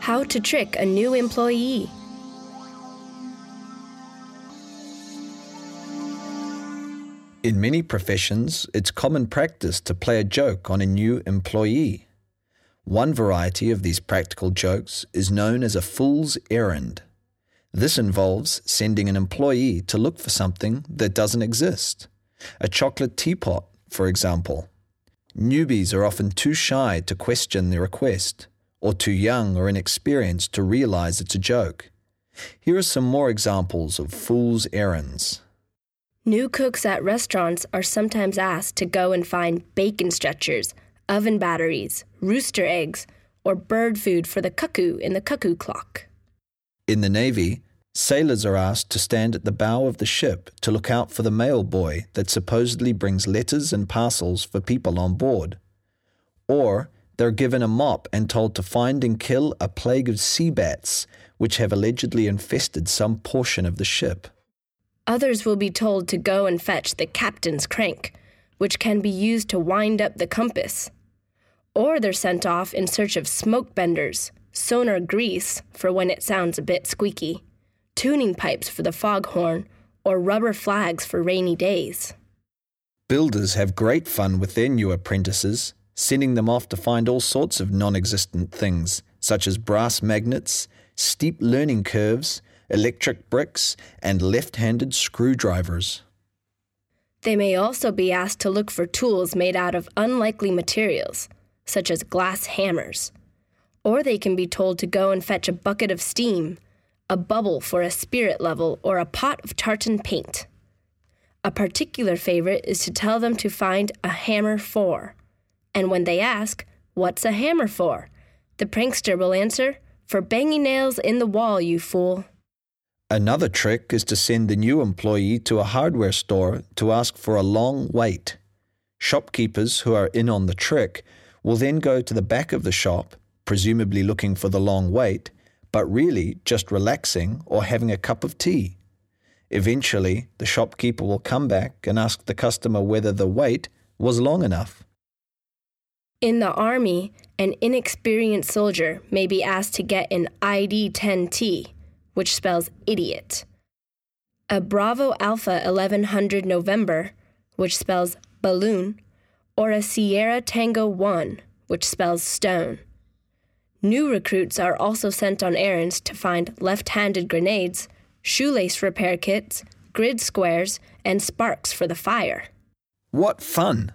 How to trick a new employee. In many professions, it's common practice to play a joke on a new employee. One variety of these practical jokes is known as a fool's errand. This involves sending an employee to look for something that doesn't exist. A chocolate teapot, for example. Newbies are often too shy to question the request, or too young or inexperienced to realize it's a joke. Here are some more examples of fool's errands. New cooks at restaurants are sometimes asked to go and find bacon stretchers, oven batteries, rooster eggs, or bird food for the cuckoo in the cuckoo clock. In the Navy, sailors are asked to stand at the bow of the ship to look out for the mail boy that supposedly brings letters and parcels for people on board. Or they're given a mop and told to find and kill a plague of sea bats which have allegedly infested some portion of the ship. Others will be told to go and fetch the captain's crank, which can be used to wind up the compass. Or they're sent off in search of smoke benders, sonar grease for when it sounds a bit squeaky, tuning pipes for the foghorn, or rubber flags for rainy days. Builders have great fun with their new apprentices, sending them off to find all sorts of non existent things, such as brass magnets, steep learning curves, electric bricks, and left handed screwdrivers. They may also be asked to look for tools made out of unlikely materials, such as glass hammers. Or they can be told to go and fetch a bucket of steam, a bubble for a spirit level, or a pot of tartan paint. A particular favorite is to tell them to find a hammer for. And when they ask, What's a hammer for? the prankster will answer, For banging nails in the wall, you fool. Another trick is to send the new employee to a hardware store to ask for a long wait. Shopkeepers who are in on the trick will then go to the back of the shop, presumably looking for the long wait, but really just relaxing or having a cup of tea. Eventually, the shopkeeper will come back and ask the customer whether the wait was long enough. In the Army, an inexperienced soldier may be asked to get an ID 10T which spells idiot. A Bravo Alpha 1100 November, which spells balloon, or a Sierra Tango 1, which spells stone. New recruits are also sent on errands to find left handed grenades, shoelace repair kits, grid squares, and sparks for the fire. What fun!